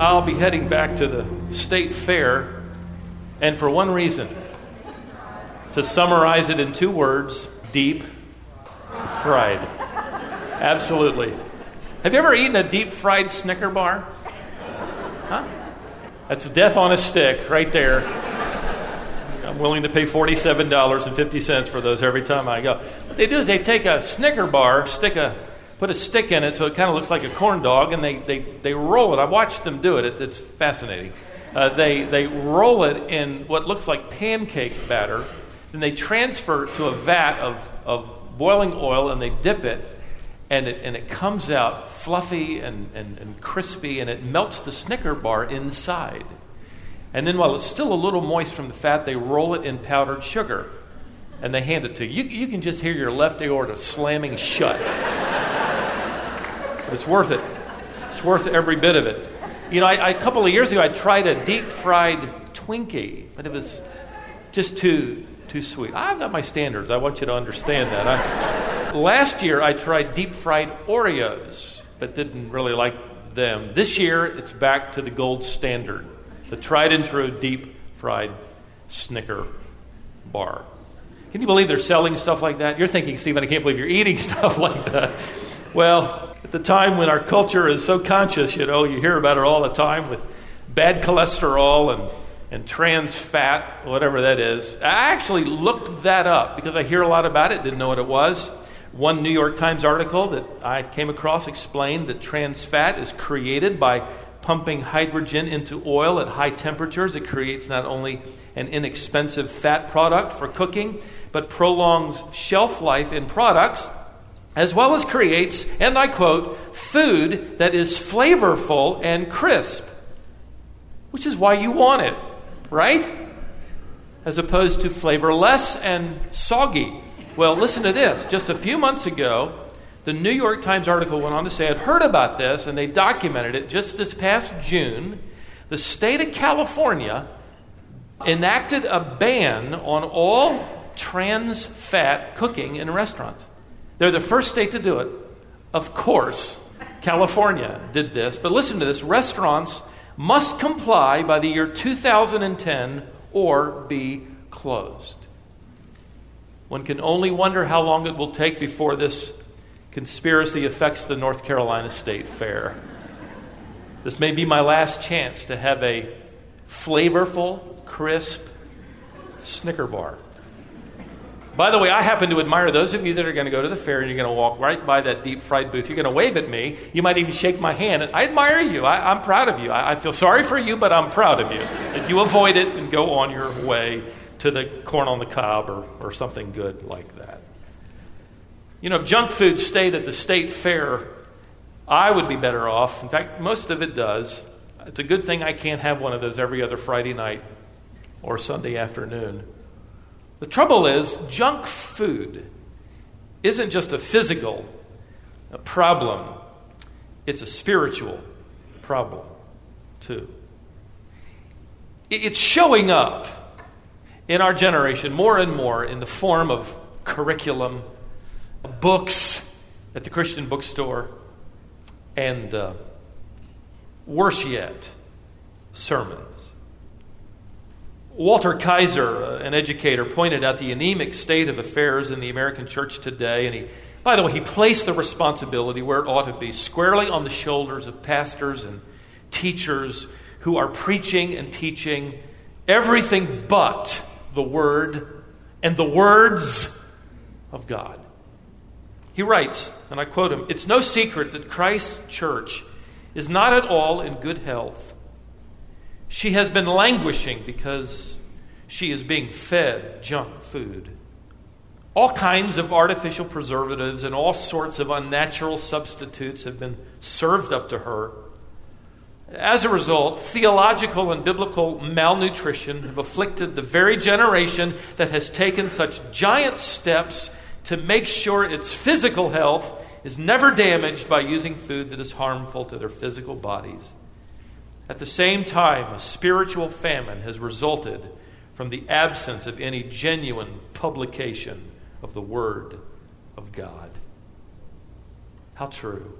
I'll be heading back to the state fair, and for one reason to summarize it in two words deep fried. Absolutely. Have you ever eaten a deep fried Snicker bar? Huh? That's death on a stick right there. I'm willing to pay $47.50 for those every time I go. What they do is they take a Snicker bar, stick a, put a stick in it so it kind of looks like a corn dog, and they, they, they roll it. I watched them do it, it it's fascinating. Uh, they, they roll it in what looks like pancake batter, then they transfer it to a vat of, of boiling oil and they dip it, and it, and it comes out fluffy and, and, and crispy, and it melts the Snicker bar inside. And then while it's still a little moist from the fat, they roll it in powdered sugar and they hand it to you. You, you can just hear your left aorta slamming shut. It's worth it. It's worth every bit of it. You know, I, I, a couple of years ago, I tried a deep fried Twinkie, but it was just too too sweet. I've got my standards. I want you to understand that. I, last year, I tried deep fried Oreos, but didn't really like them. This year, it's back to the gold standard the tried and true deep fried Snicker bar. Can you believe they're selling stuff like that? You're thinking, Stephen, I can't believe you're eating stuff like that. Well, at the time when our culture is so conscious, you know, you hear about it all the time with bad cholesterol and, and trans fat, whatever that is. I actually looked that up because I hear a lot about it, didn't know what it was. One New York Times article that I came across explained that trans fat is created by pumping hydrogen into oil at high temperatures. It creates not only an inexpensive fat product for cooking, but prolongs shelf life in products, as well as creates, and I quote, food that is flavorful and crisp, which is why you want it, right? As opposed to flavorless and soggy. Well, listen to this. Just a few months ago, the New York Times article went on to say, I'd heard about this and they documented it just this past June. The state of California enacted a ban on all trans fat cooking in restaurants. They're the first state to do it. Of course, California did this. But listen to this restaurants must comply by the year 2010 or be closed. One can only wonder how long it will take before this conspiracy affects the North Carolina State Fair. This may be my last chance to have a flavorful, crisp Snicker bar. By the way, I happen to admire those of you that are going to go to the fair and you're going to walk right by that deep fried booth. You're going to wave at me. You might even shake my hand. I admire you. I, am proud of you. I, I feel sorry for you, but I'm proud of you. That you avoid it and go on your way to the corn on the cob or, or something good like that. You know, if junk food stayed at the state fair, I would be better off. In fact, most of it does. It's a good thing I can't have one of those every other Friday night or Sunday afternoon. The trouble is, junk food isn't just a physical problem, it's a spiritual problem, too. It's showing up in our generation more and more in the form of curriculum books at the Christian bookstore, and uh, worse yet, sermons. Walter Kaiser, uh, an educator, pointed out the anemic state of affairs in the American church today, and he, by the way, he placed the responsibility where it ought to be, squarely on the shoulders of pastors and teachers who are preaching and teaching everything but the Word and the words of God. He writes, and I quote him It's no secret that Christ's church is not at all in good health. She has been languishing because she is being fed junk food. All kinds of artificial preservatives and all sorts of unnatural substitutes have been served up to her. As a result, theological and biblical malnutrition have afflicted the very generation that has taken such giant steps to make sure its physical health is never damaged by using food that is harmful to their physical bodies. At the same time, a spiritual famine has resulted from the absence of any genuine publication of the Word of God. How true.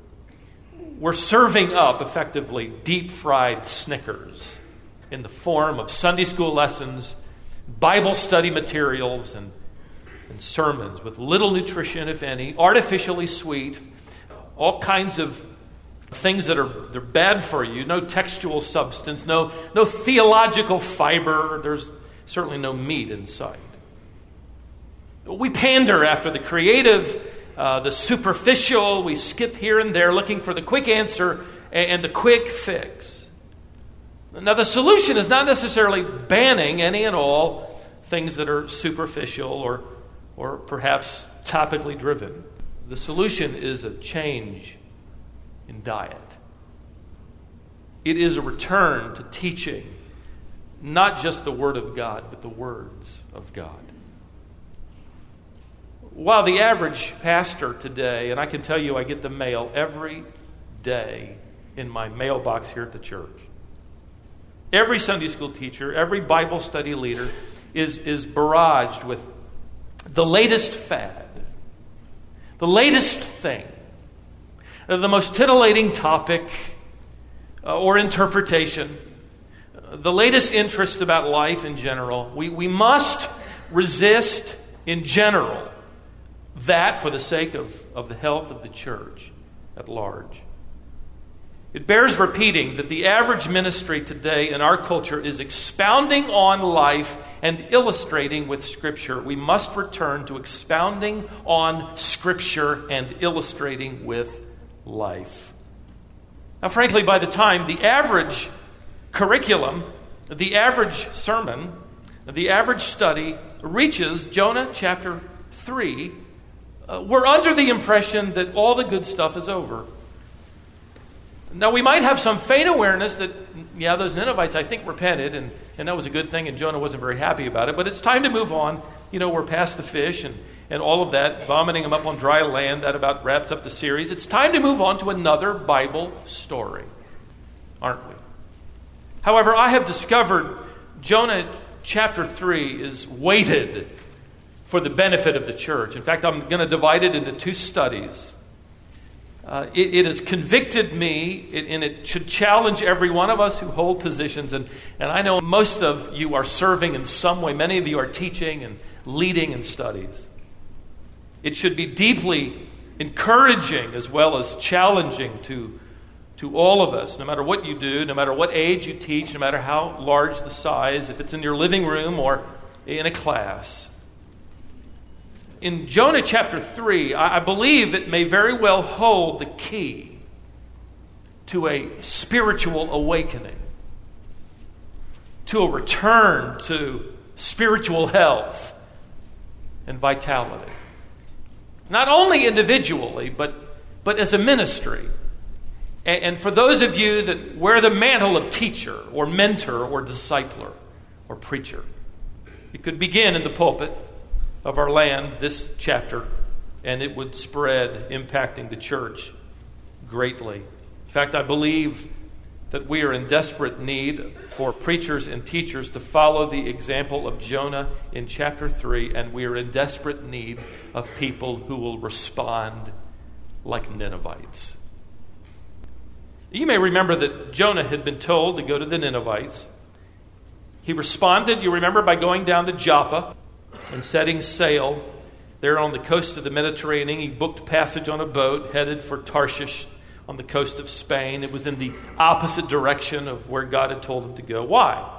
we're serving up effectively deep fried Snickers in the form of Sunday school lessons, Bible study materials, and, and sermons with little nutrition, if any, artificially sweet, all kinds of things that are they're bad for you, no textual substance, no, no theological fiber, there's certainly no meat inside. We pander after the creative, uh, the superficial, we skip here and there looking for the quick answer and, and the quick fix. Now, the solution is not necessarily banning any and all things that are superficial or, or perhaps topically driven. The solution is a change in diet. It is a return to teaching not just the Word of God, but the words of God. While the average pastor today, and I can tell you I get the mail every day in my mailbox here at the church, every Sunday school teacher, every Bible study leader is, is barraged with the latest fad, the latest thing the most titillating topic uh, or interpretation, the latest interest about life in general. We, we must resist in general that for the sake of, of the health of the church at large. It bears repeating that the average ministry today in our culture is expounding on life and illustrating with Scripture. We must return to expounding on Scripture and illustrating with life. Now, frankly, by the time the average curriculum, the average sermon, the average study reaches Jonah chapter 3, uh, we're under the impression that all the good stuff is over. Now, we might have some faint awareness that, yeah, those Ninevites, I think, repented, and, and that was a good thing, and Jonah wasn't very happy about it, but it's time to move on. You know, we're past the fish, and and all of that, vomiting them up on dry land. That about wraps up the series. It's time to move on to another Bible story, aren't we? However, I have discovered Jonah chapter 3 is weighted for the benefit of the church. In fact, I'm going to divide it into two studies. Uh, it, it, has convicted me, it, and it should challenge every one of us who hold positions. And, and I know most of you are serving in some way, many of you are teaching and leading in studies. It should be deeply encouraging as well as challenging to, to all of us, no matter what you do, no matter what age you teach, no matter how large the size, if it's in your living room or in a class. In Jonah chapter 3, I, I believe it may very well hold the key to a spiritual awakening, to a return to spiritual health and vitality. Not only individually, but, but as a ministry. And, and for those of you that wear the mantle of teacher or mentor or discipler or preacher, it could begin in the pulpit of our land, this chapter, and it would spread, impacting the church greatly. In fact, I believe that we are in desperate need for preachers and teachers to follow the example of Jonah in chapter 3, and we are in desperate need of people who will respond like Ninevites. You may remember that Jonah had been told to go to the Ninevites. He responded, you remember, by going down to Joppa and setting sail there on the coast of the Mediterranean. He booked passage on a boat headed for Tarshish on the coast of Spain. It was in the opposite direction of where God had told him to go. Why?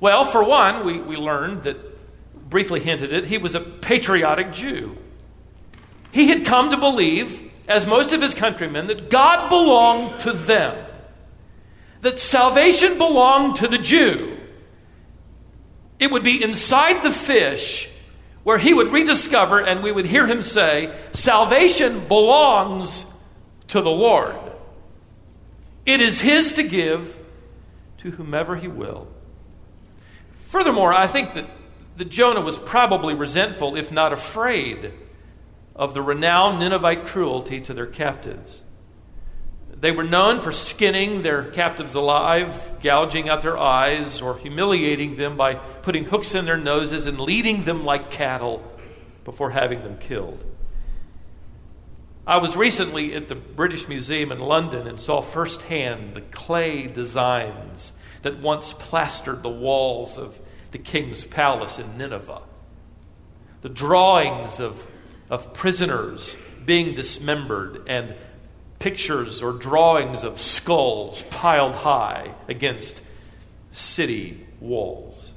Well, for one, we, we learned that, briefly hinted it, he was a patriotic Jew. He had come to believe, as most of his countrymen, that God belonged to them, that salvation belonged to the Jew. It would be inside the fish where he would rediscover and we would hear him say, Salvation belongs to the Lord. It is His to give to whomever He will. Furthermore, I think that, that Jonah was probably resentful, if not afraid, of the renowned Ninevite cruelty to their captives. They were known for skinning their captives alive, gouging out their eyes, or humiliating them by putting hooks in their noses and leading them like cattle before having them killed. I was recently at the British Museum in London and saw firsthand the clay designs that once plastered the walls of the king's palace in Nineveh. The drawings of, of prisoners being dismembered and pictures or drawings of skulls piled high against city walls.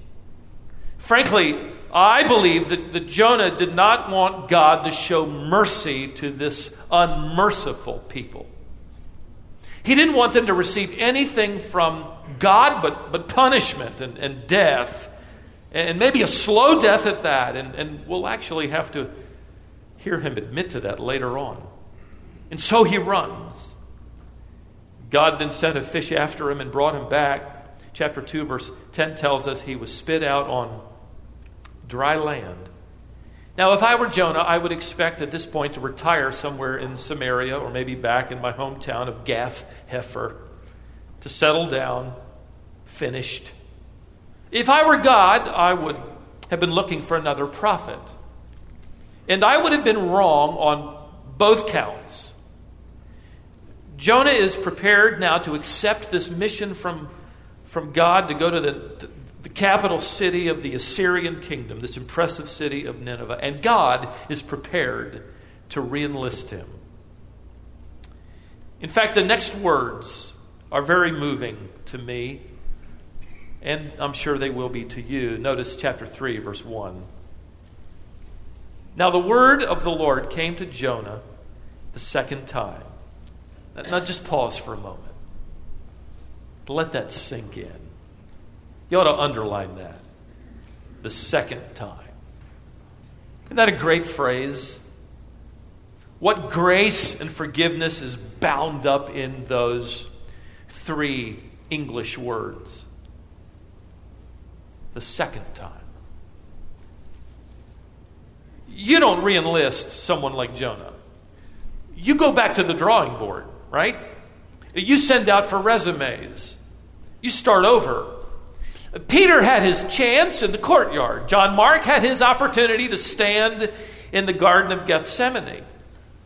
Frankly, I believe that, that Jonah did not want God to show mercy to this unmerciful people. He didn't want them to receive anything from God but, but punishment and, and death, and maybe a slow death at that. And, and we'll actually have to hear him admit to that later on. And so he runs. God then sent a fish after him and brought him back. Chapter 2, verse 10 tells us he was spit out on dry land. Now, if I were Jonah, I would expect at this point to retire somewhere in Samaria or maybe back in my hometown of Gath Hepher to settle down, finished. If I were God, I would have been looking for another prophet. And I would have been wrong on both counts. Jonah is prepared now to accept this mission from, from God to go to the capital city of the Assyrian kingdom, this impressive city of Nineveh. And God is prepared to reenlist him. In fact, the next words are very moving to me, and I'm sure they will be to you. Notice chapter 3, verse 1. Now, the word of the Lord came to Jonah the second time. Now, just pause for a moment. Let that sink in. You ought to underline that. The second time. Isn't that a great phrase? What grace and forgiveness is bound up in those three English words? The second time. You don't reenlist someone like Jonah. You go back to the drawing board, right? You send out for resumes. You start over. Peter had his chance in the courtyard. John Mark had his opportunity to stand in the Garden of Gethsemane.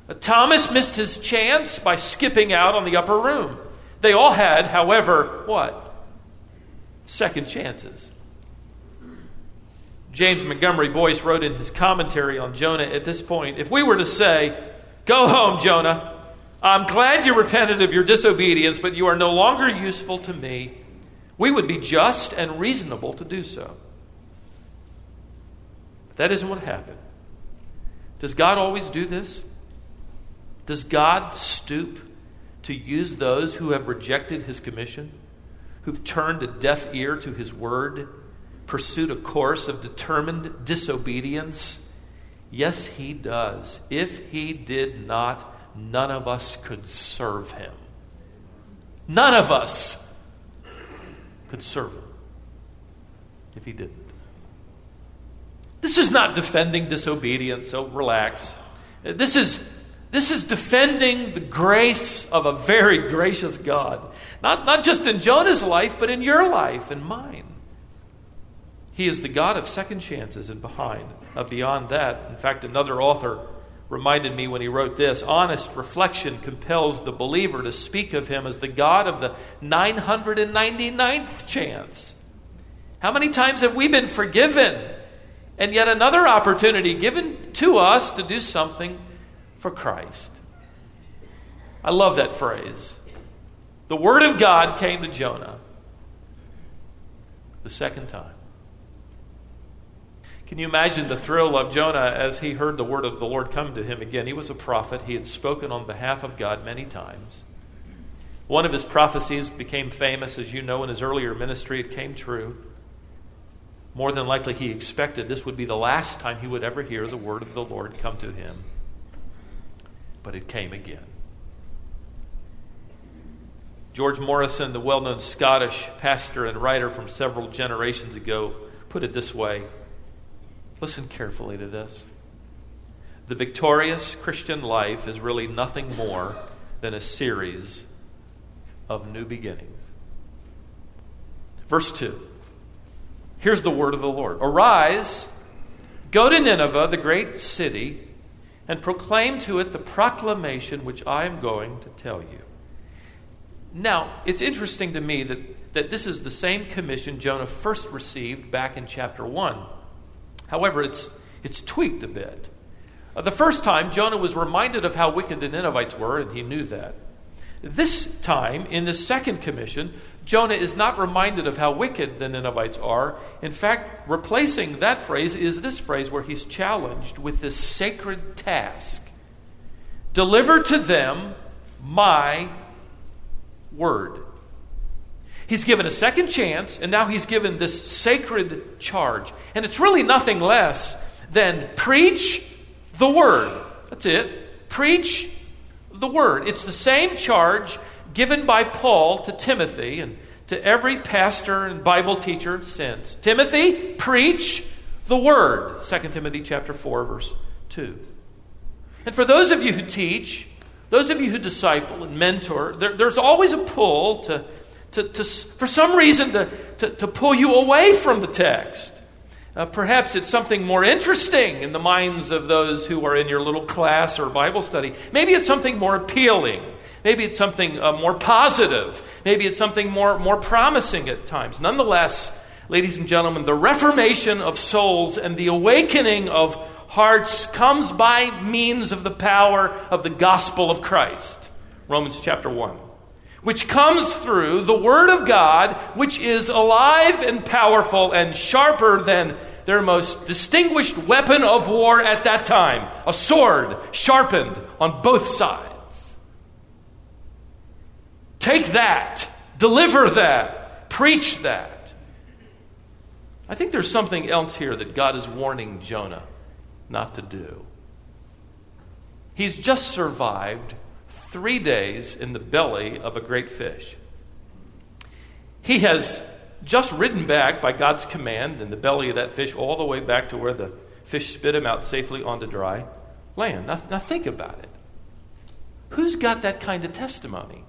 Uh, Thomas missed his chance by skipping out on the upper room. They all had, however, what? Second chances. James Montgomery Boice wrote in his commentary on Jonah at this point if we were to say, Go home, Jonah, I'm glad you repented of your disobedience, but you are no longer useful to me we would be just and reasonable to do so. But that isn't what happened. Does God always do this? Does God stoop to use those who have rejected his commission, who've turned a deaf ear to his word, pursued a course of determined disobedience? Yes, he does. If he did not, none of us could serve him. None of us could serve him if he didn't. This is not defending disobedience, so relax. This is, this is defending the grace of a very gracious God. Not, not just in Jonah's life, but in your life and mine. He is the God of second chances and behind, uh, beyond that. In fact, another author reminded me when he wrote this honest reflection compels the believer to speak of him as the God of the 999th chance. How many times have we been forgiven? And yet another opportunity given to us to do something for Christ. I love that phrase. The Word of God came to Jonah the second time. Can you imagine the thrill of Jonah as he heard the word of the Lord come to him again? He was a prophet, he had spoken on behalf of God many times. One of his prophecies became famous, as you know, in his earlier ministry. It came true. More than likely, he expected this would be the last time he would ever hear the word of the Lord come to him. But it came again. George Morrison, the well known Scottish pastor and writer from several generations ago, put it this way Listen carefully to this. The victorious Christian life is really nothing more than a series of new beginnings. Verse 2. Here's the word of the Lord Arise, go to Nineveh, the great city, and proclaim to it the proclamation which I am going to tell you. Now, it's interesting to me that, that this is the same commission Jonah first received back in chapter 1. However, it's, it's tweaked a bit. Uh, the first time, Jonah was reminded of how wicked the Ninevites were, and he knew that. This time, in the second commission, Jonah is not reminded of how wicked the Ninevites are. In fact, replacing that phrase is this phrase where he's challenged with this sacred task Deliver to them my word. He's given a second chance, and now he's given this sacred charge. And it's really nothing less than preach the word. That's it. Preach the word. It's the same charge given by Paul to Timothy and to every pastor and Bible teacher since. Timothy, preach the word. 2 Timothy chapter 4 verse 2. And for those of you who teach, those of you who disciple and mentor, there, there's always a pull to, to, to, for some reason to, to, to pull you away from the text. Uh, perhaps it's something more interesting in the minds of those who are in your little class or Bible study. Maybe it's something more appealing. Maybe it's something uh, more positive. Maybe it's something more, more promising at times. Nonetheless, ladies and gentlemen, the reformation of souls and the awakening of hearts comes by means of the power of the gospel of Christ. Romans chapter 1. Which comes through the Word of God, which is alive and powerful and sharper than their most distinguished weapon of war at that time a sword sharpened on both sides. Take that, deliver that, preach that. I think there's something else here that God is warning Jonah not to do. He's just survived three days in the belly of a great fish. He has just ridden back by God's command in the belly of that fish all the way back to where the fish spit him out safely onto dry land. Now, now think about it. Who's got that kind of testimony?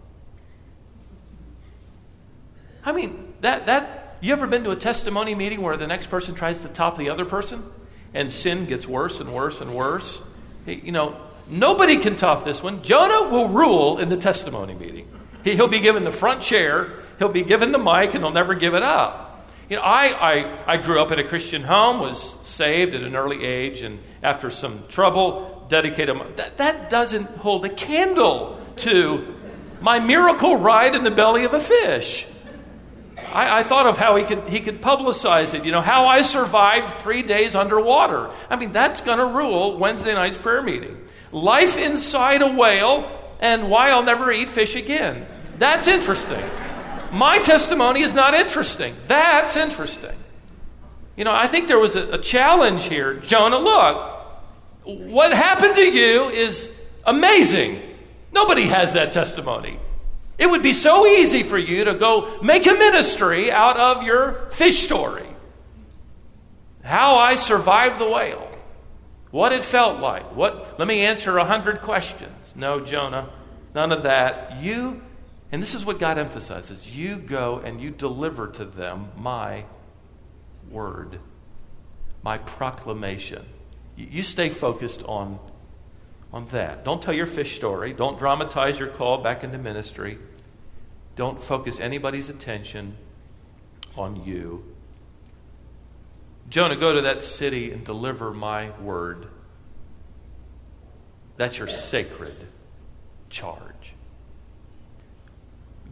I mean, that, that, you ever been to a testimony meeting where the next person tries to top the other person and sin gets worse and worse and worse? You know, nobody can top this one. Jonah will rule in the testimony meeting. He'll be given the front chair he'll be given the mic and he'll never give it up. You know, I, I, I grew up in a Christian home, was saved at an early age, and after some trouble, dedicated. That, that doesn't hold a candle to my miracle ride in the belly of a fish. I, I, thought of how he could, he could publicize it. You know, how I survived three days underwater. I mean, that's going to rule Wednesday night's prayer meeting. Life inside a whale and why I'll never eat fish again. That's interesting. My testimony is not interesting. That's interesting. You know, I think there was a, a challenge here. Jonah, look, what happened to you is amazing. Nobody has that testimony. It would be so easy for you to go make a ministry out of your fish story. How I survived the whale. What it felt like. What let me answer a hundred questions. No, Jonah, none of that. You and this is what God emphasizes you go and you deliver to them my word, my proclamation. You stay focused on, on that. Don't tell your fish story. Don't dramatize your call back into ministry. Don't focus anybody's attention on you. Jonah, go to that city and deliver my word. That's your sacred charge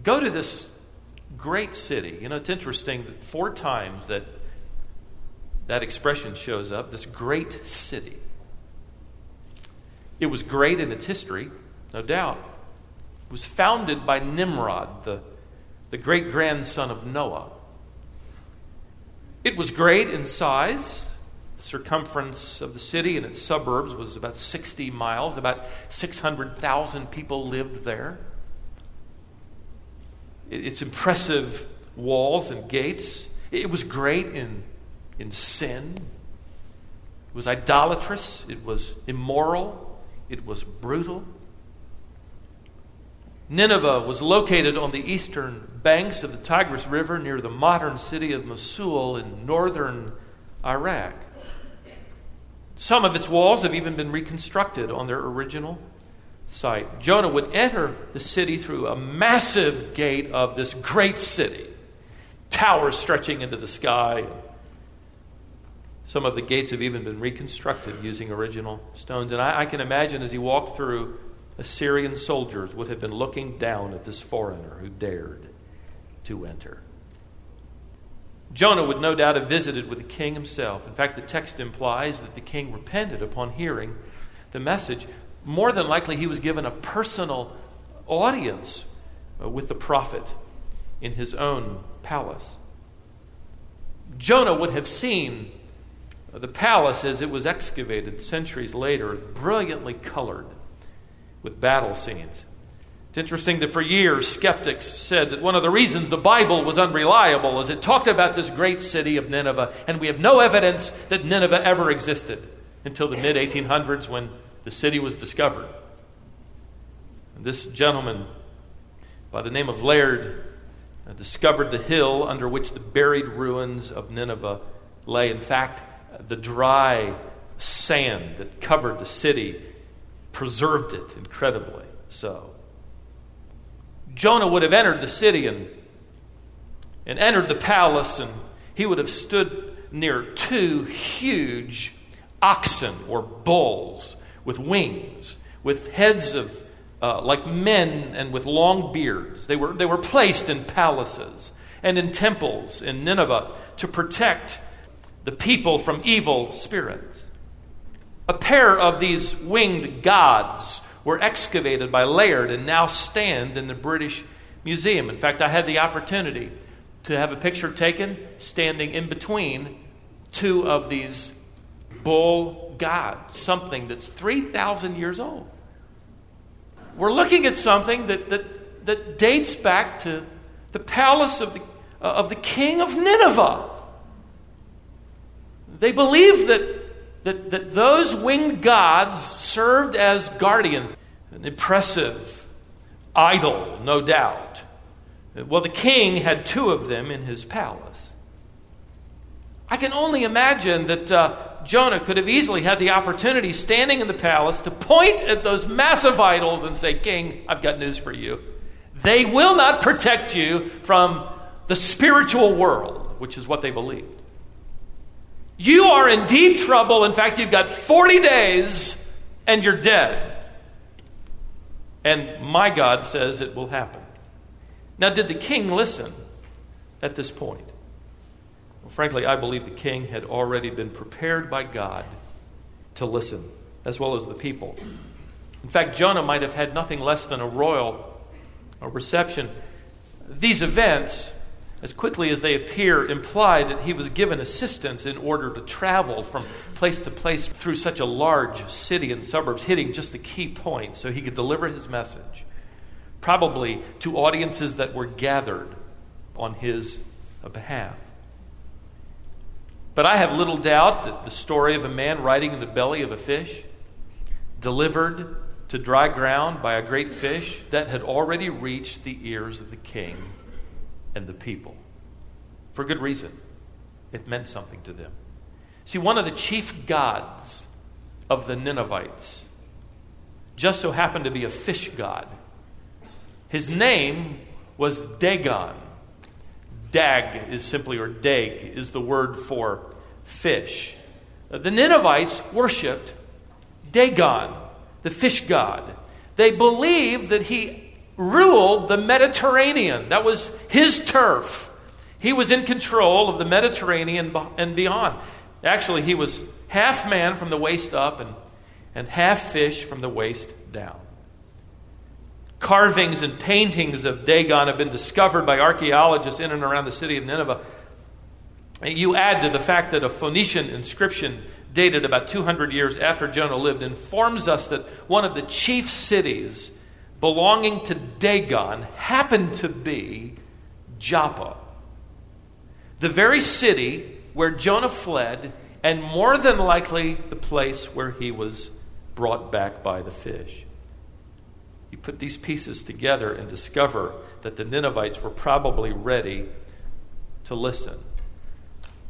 go to this great city. You know, it's interesting that four times that that expression shows up this great city. It was great in its history, no doubt. It was founded by Nimrod, the, the great grandson of Noah. It was great in size. The circumference of the city and its suburbs was about 60 miles. About 600,000 people lived there its impressive walls and gates. It was great in, in sin. It was idolatrous. It was immoral. It was brutal. Nineveh was located on the eastern banks of the Tigris River near the modern city of Mosul in northern Iraq. Some of its walls have even been reconstructed on their original site. Jonah would enter the city through a massive gate of this great city, towers stretching into the sky. Some of the gates have even been reconstructed using original stones. And I, I can imagine as he walked through, Assyrian soldiers would have been looking down at this foreigner who dared to enter. Jonah would no doubt have visited with the king himself. In fact, the text implies that the king repented upon hearing the message. More than likely, he was given a personal audience uh, with the prophet in his own palace. Jonah would have seen the palace as it was excavated centuries later, brilliantly colored with battle scenes. It's interesting that for years, skeptics said that one of the reasons the Bible was unreliable is it talked about this great city of Nineveh, and we have no evidence that Nineveh ever existed until the mid 1800s when the city was discovered. And this gentleman, by the name of Layard, uh, discovered the hill under which the buried ruins of Nineveh lay. In fact, the dry sand that covered the city preserved it incredibly so. Jonah would have entered the city and, and entered the palace, and he would have stood near two huge oxen or bulls with wings, with heads of uh, like men and with long beards. They were, they were placed in palaces and in temples in Nineveh to protect the people from evil spirits. A pair of these winged gods were excavated by Layard and now stand in the British Museum. In fact, I had the opportunity to have a picture taken standing in between two of these bull gods, something that's 3,000 years old. We're looking at something that, that, that dates back to the palace of the, uh, of the king of Nineveh. They believed that that, that those winged gods served as guardians. An impressive idol, no doubt. Well, the king had two of them in his palace. I can only imagine that uh, Jonah could have easily had the opportunity, standing in the palace, to point at those massive idols and say, King, I've got news for you. They will not protect you from the spiritual world, which is what they believed. You are in deep trouble. In fact, you've got 40 days and you're dead. And my God says it will happen. Now, did the king listen at this point? Well, frankly, I believe the king had already been prepared by God to listen, as well as the people. In fact, Jonah might have had nothing less than a royal a reception. These events as quickly as they appear, imply that he was given assistance in order to travel from place to place through such a large city and suburbs, hitting just the key points so he could deliver his message, probably to audiences that were gathered on his behalf. But I have little doubt that the story of a man riding in the belly of a fish, delivered to dry ground by a great fish, that had already reached the ears of the king and the people. For good reason. It meant something to them. See, one of the chief gods of the Ninevites just so happened to be a fish god. His name was Dagon. Dag is simply, or Dag is the word for fish. The Ninevites worshiped Dagon, the fish god. They believed that he ruled the Mediterranean. That was his turf. He was in control of the Mediterranean and beyond. Actually, he was half man from the waist up and, and half fish from the waist down. Carvings and paintings of Dagon have been discovered by archaeologists in and around the city of Nineveh. You add to the fact that a Phoenician inscription dated about 200 years after Jonah lived informs us that one of the chief cities belonging to Dagon happened to be Joppa, the very city where Jonah fled, and more than likely the place where he was brought back by the fish. You put these pieces together and discover that the Ninevites were probably ready to listen.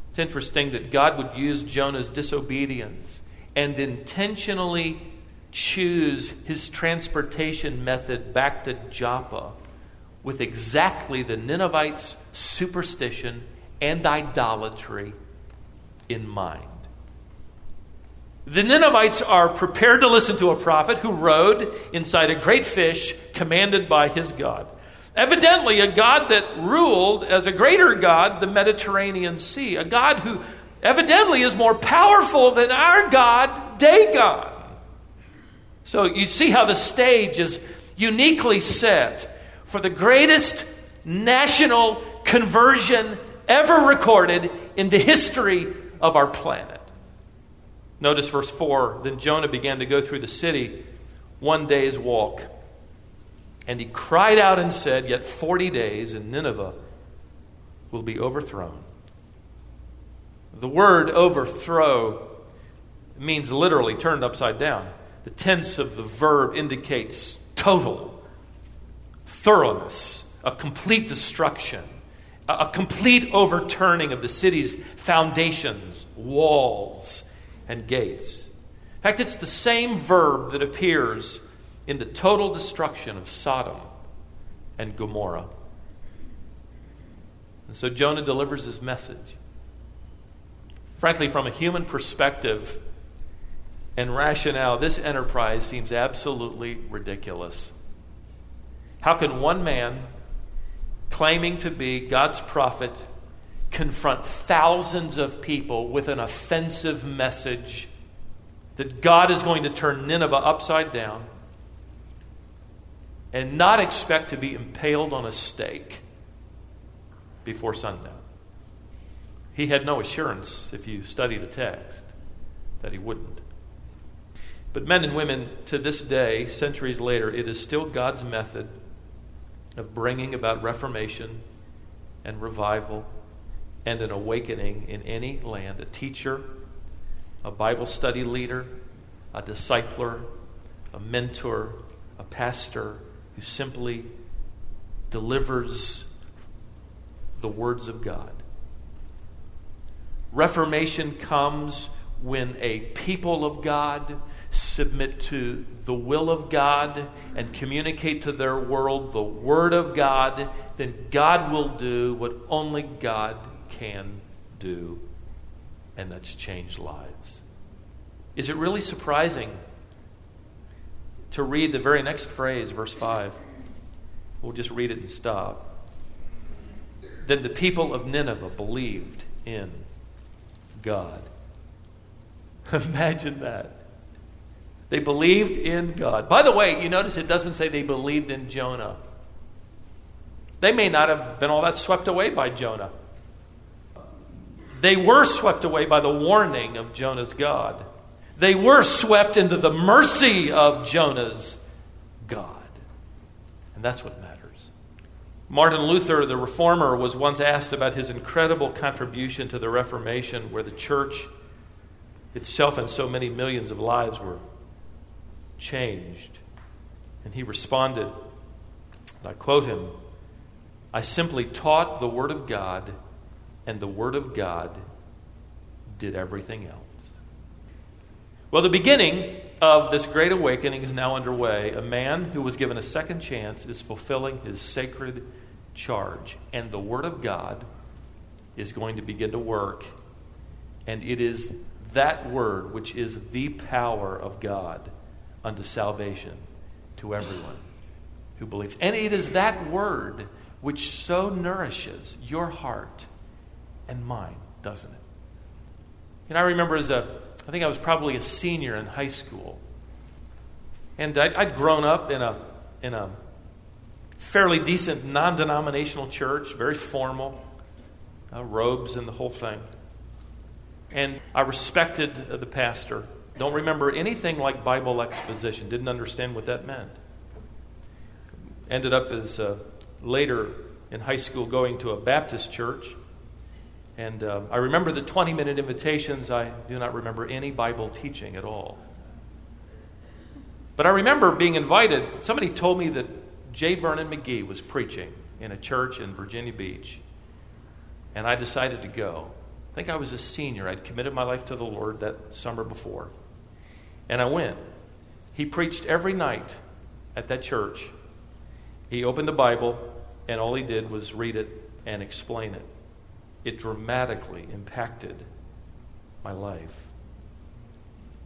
It's interesting that God would use Jonah's disobedience and intentionally choose his transportation method back to Joppa with exactly the Ninevites' superstition and idolatry in mind. The Ninevites are prepared to listen to a prophet who rode inside a great fish commanded by his God. Evidently, a God that ruled as a greater God the Mediterranean Sea, a God who evidently is more powerful than our God, Dagon. So you see how the stage is uniquely set for the greatest national conversion ever recorded in the history of our planet. Notice verse 4 Then Jonah began to go through the city one day's walk. And he cried out and said, Yet 40 days, and Nineveh will be overthrown. The word overthrow means literally turned upside down. The tense of the verb indicates total, thoroughness, a complete destruction, a complete overturning of the city's foundations, walls, and gates. In fact, it's the same verb that appears in the total destruction of Sodom and Gomorrah. And so Jonah delivers his message. Frankly, from a human perspective and rationale, this enterprise seems absolutely ridiculous. How can one man, claiming to be God's prophet, confront thousands of people with an offensive message that God is going to turn Nineveh upside down and not expect to be impaled on a stake before sundown. He had no assurance, if you study the text, that he wouldn't. But men and women, to this day, centuries later, it is still God's method of bringing about reformation and revival and an awakening in any land. A teacher, a Bible study leader, a discipler, a mentor, a pastor who simply delivers the words of God. Reformation comes when a people of God submit to the will of God and communicate to their world the Word of God, then God will do what only God can do, and that's change lives. Is it really surprising to read the very next phrase, verse 5? We'll just read it and stop. Then the people of Nineveh believed in God. Imagine that. They believed in God. By the way, you notice it doesn't say they believed in Jonah. They may not have been all that swept away by Jonah. They were swept away by the warning of Jonah's God. They were swept into the mercy of Jonah's God. And that's what matters. Martin Luther, the reformer, was once asked about his incredible contribution to the Reformation, where the church itself and so many millions of lives were changed. And he responded, I quote him I simply taught the Word of God and the Word of God did everything else. Well, the beginning of this great awakening is now underway. A man who was given a second chance is fulfilling his sacred charge, and the Word of God is going to begin to work. And it is that Word which is the power of God unto salvation to everyone who believes. And it is that Word which so nourishes your heart and mine, doesn't it? And I remember as a, I think I was probably a senior in high school. And I'd, I'd grown up in a, in a fairly decent non denominational church, very formal, uh, robes and the whole thing. And I respected uh, the pastor. Don't remember anything like Bible exposition, didn't understand what that meant. Ended up as uh, later in high school going to a Baptist church and uh, I remember the 20 minute invitations. I do not remember any Bible teaching at all. But I remember being invited. Somebody told me that J. Vernon McGee was preaching in a church in Virginia Beach. And I decided to go. I think I was a senior. I'd committed my life to the Lord that summer before. And I went. He preached every night at that church. He opened the Bible, and all he did was read it and explain it. It dramatically impacted my life.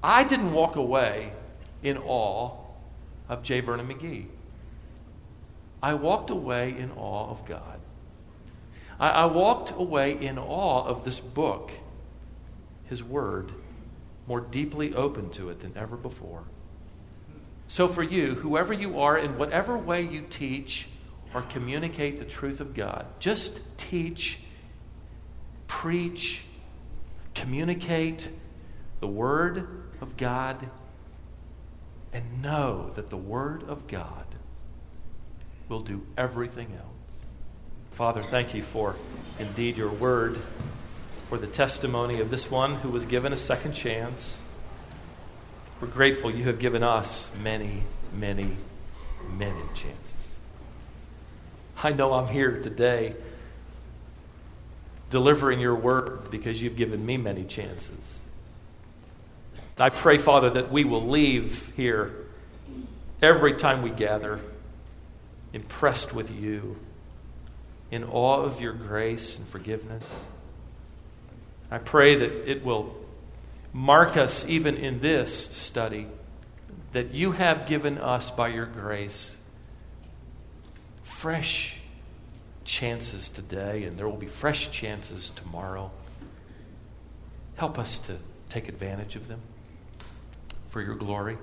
I didn't walk away in awe of J. Vernon McGee. I walked away in awe of God. I, I walked away in awe of this book, His Word, more deeply open to it than ever before. So, for you, whoever you are, in whatever way you teach or communicate the truth of God, just teach, preach, communicate the Word of God, and know that the Word of God will do everything else. Father, thank you for indeed your Word, for the testimony of this one who was given a second chance. We're grateful you have given us many, many, many chances. I know I'm here today delivering your word because you've given me many chances. I pray, Father, that we will leave here every time we gather impressed with you, in awe of your grace and forgiveness. I pray that it will mark us even in this study that you have given us by your grace fresh chances today, and there will be fresh chances tomorrow. Help us to take advantage of them for your glory.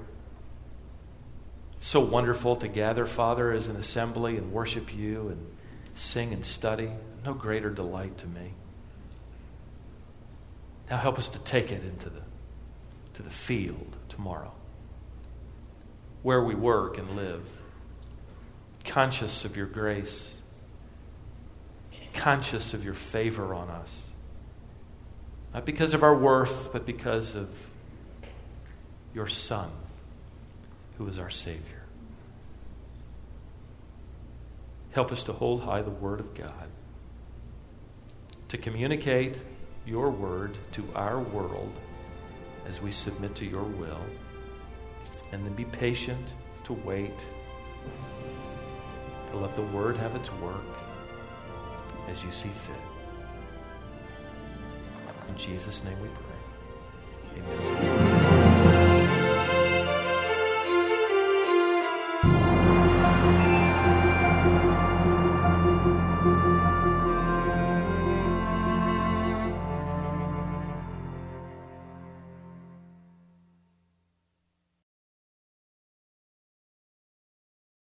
So wonderful to gather, Father, as an assembly and worship you and sing and study. No greater delight to me. Now help us to take it into the, to the field tomorrow, where we work and live, conscious of your grace, conscious of your favor on us. Not because of our worth, but because of your Son, who is our Savior. Help us to hold high the Word of God, to communicate your Word to our world as we submit to your will, and then be patient to wait, to let the Word have its work as you see fit. In Jesus' name we pray. Amen.